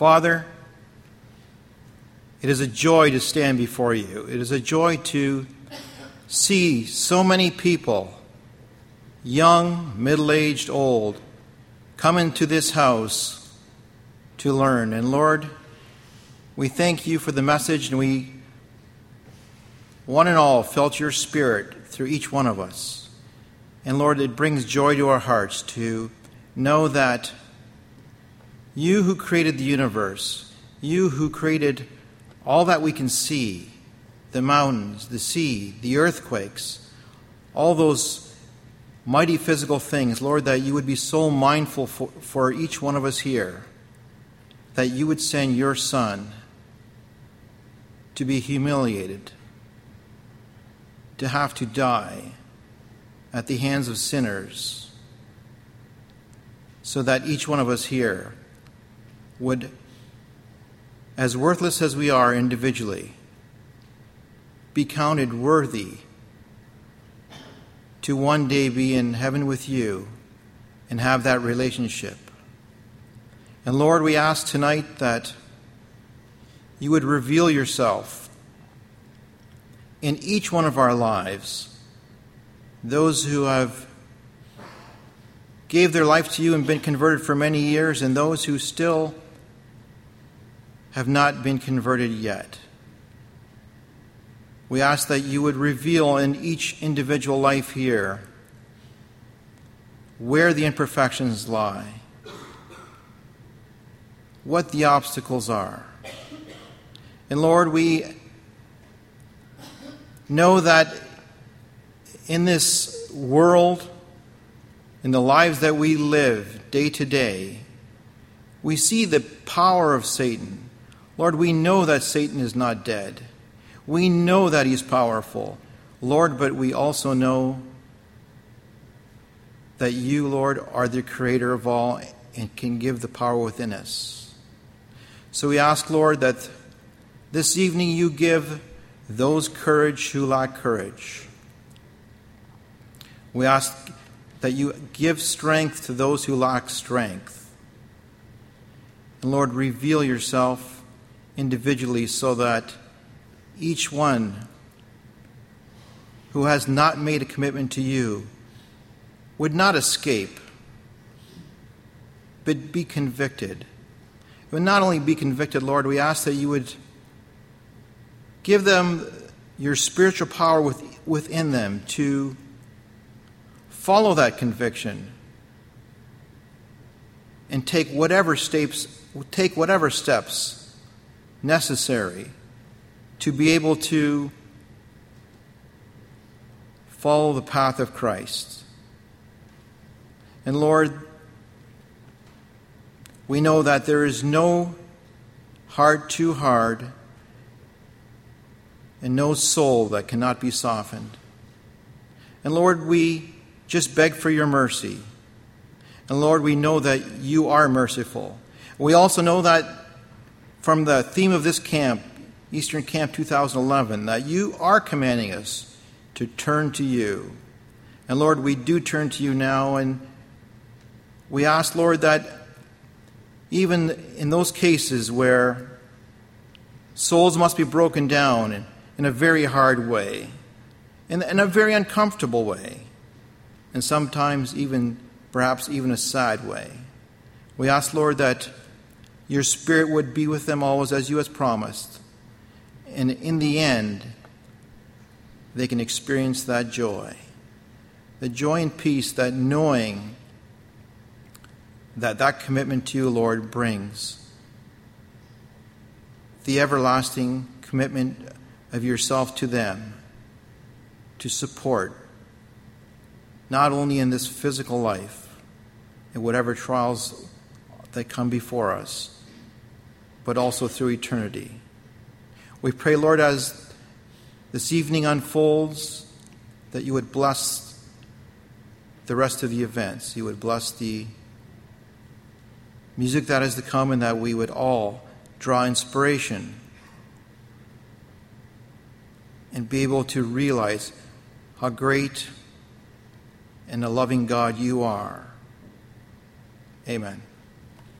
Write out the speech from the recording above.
Father, it is a joy to stand before you. It is a joy to see so many people, young, middle aged, old, come into this house to learn. And Lord, we thank you for the message, and we, one and all, felt your spirit through each one of us. And Lord, it brings joy to our hearts to know that you who created the universe, you who created all that we can see the mountains, the sea, the earthquakes, all those mighty physical things, Lord, that you would be so mindful for, for each one of us here, that you would send your Son to be humiliated, to have to die at the hands of sinners, so that each one of us here would as worthless as we are individually, be counted worthy to one day be in heaven with you and have that relationship. And Lord, we ask tonight that you would reveal yourself in each one of our lives. Those who have gave their life to you and been converted for many years and those who still have not been converted yet. We ask that you would reveal in each individual life here where the imperfections lie, what the obstacles are. And Lord, we know that in this world, in the lives that we live day to day, we see the power of Satan Lord, we know that Satan is not dead. We know that he's powerful. Lord, but we also know that you, Lord, are the creator of all and can give the power within us. So we ask, Lord, that this evening you give those courage who lack courage. We ask that you give strength to those who lack strength. And Lord, reveal yourself individually so that each one who has not made a commitment to you would not escape, but be convicted. Would not only be convicted, Lord, we ask that you would give them your spiritual power within them to follow that conviction and take whatever steps take whatever steps necessary to be able to follow the path of Christ. And Lord, we know that there is no heart too hard and no soul that cannot be softened. And Lord, we just beg for your mercy. And Lord, we know that you are merciful. We also know that from the theme of this camp, Eastern Camp 2011, that you are commanding us to turn to you. And Lord, we do turn to you now, and we ask, Lord, that even in those cases where souls must be broken down in, a very hard way, in, in a very uncomfortable way, and sometimes even, perhaps even a sad way, we ask, Lord, that your Spirit would be with them always as you has promised. And in the end, they can experience that joy. The joy and peace that knowing that that commitment to you, Lord, brings. The everlasting commitment of yourself to them to support, not only in this physical life, in whatever trials that come before us, but also through eternity. We pray, Lord, as this evening unfolds, that you would bless the rest of the events. You would bless the music that is to come, and that we would all draw inspiration and be able to realize how great and a loving God you are. Amen.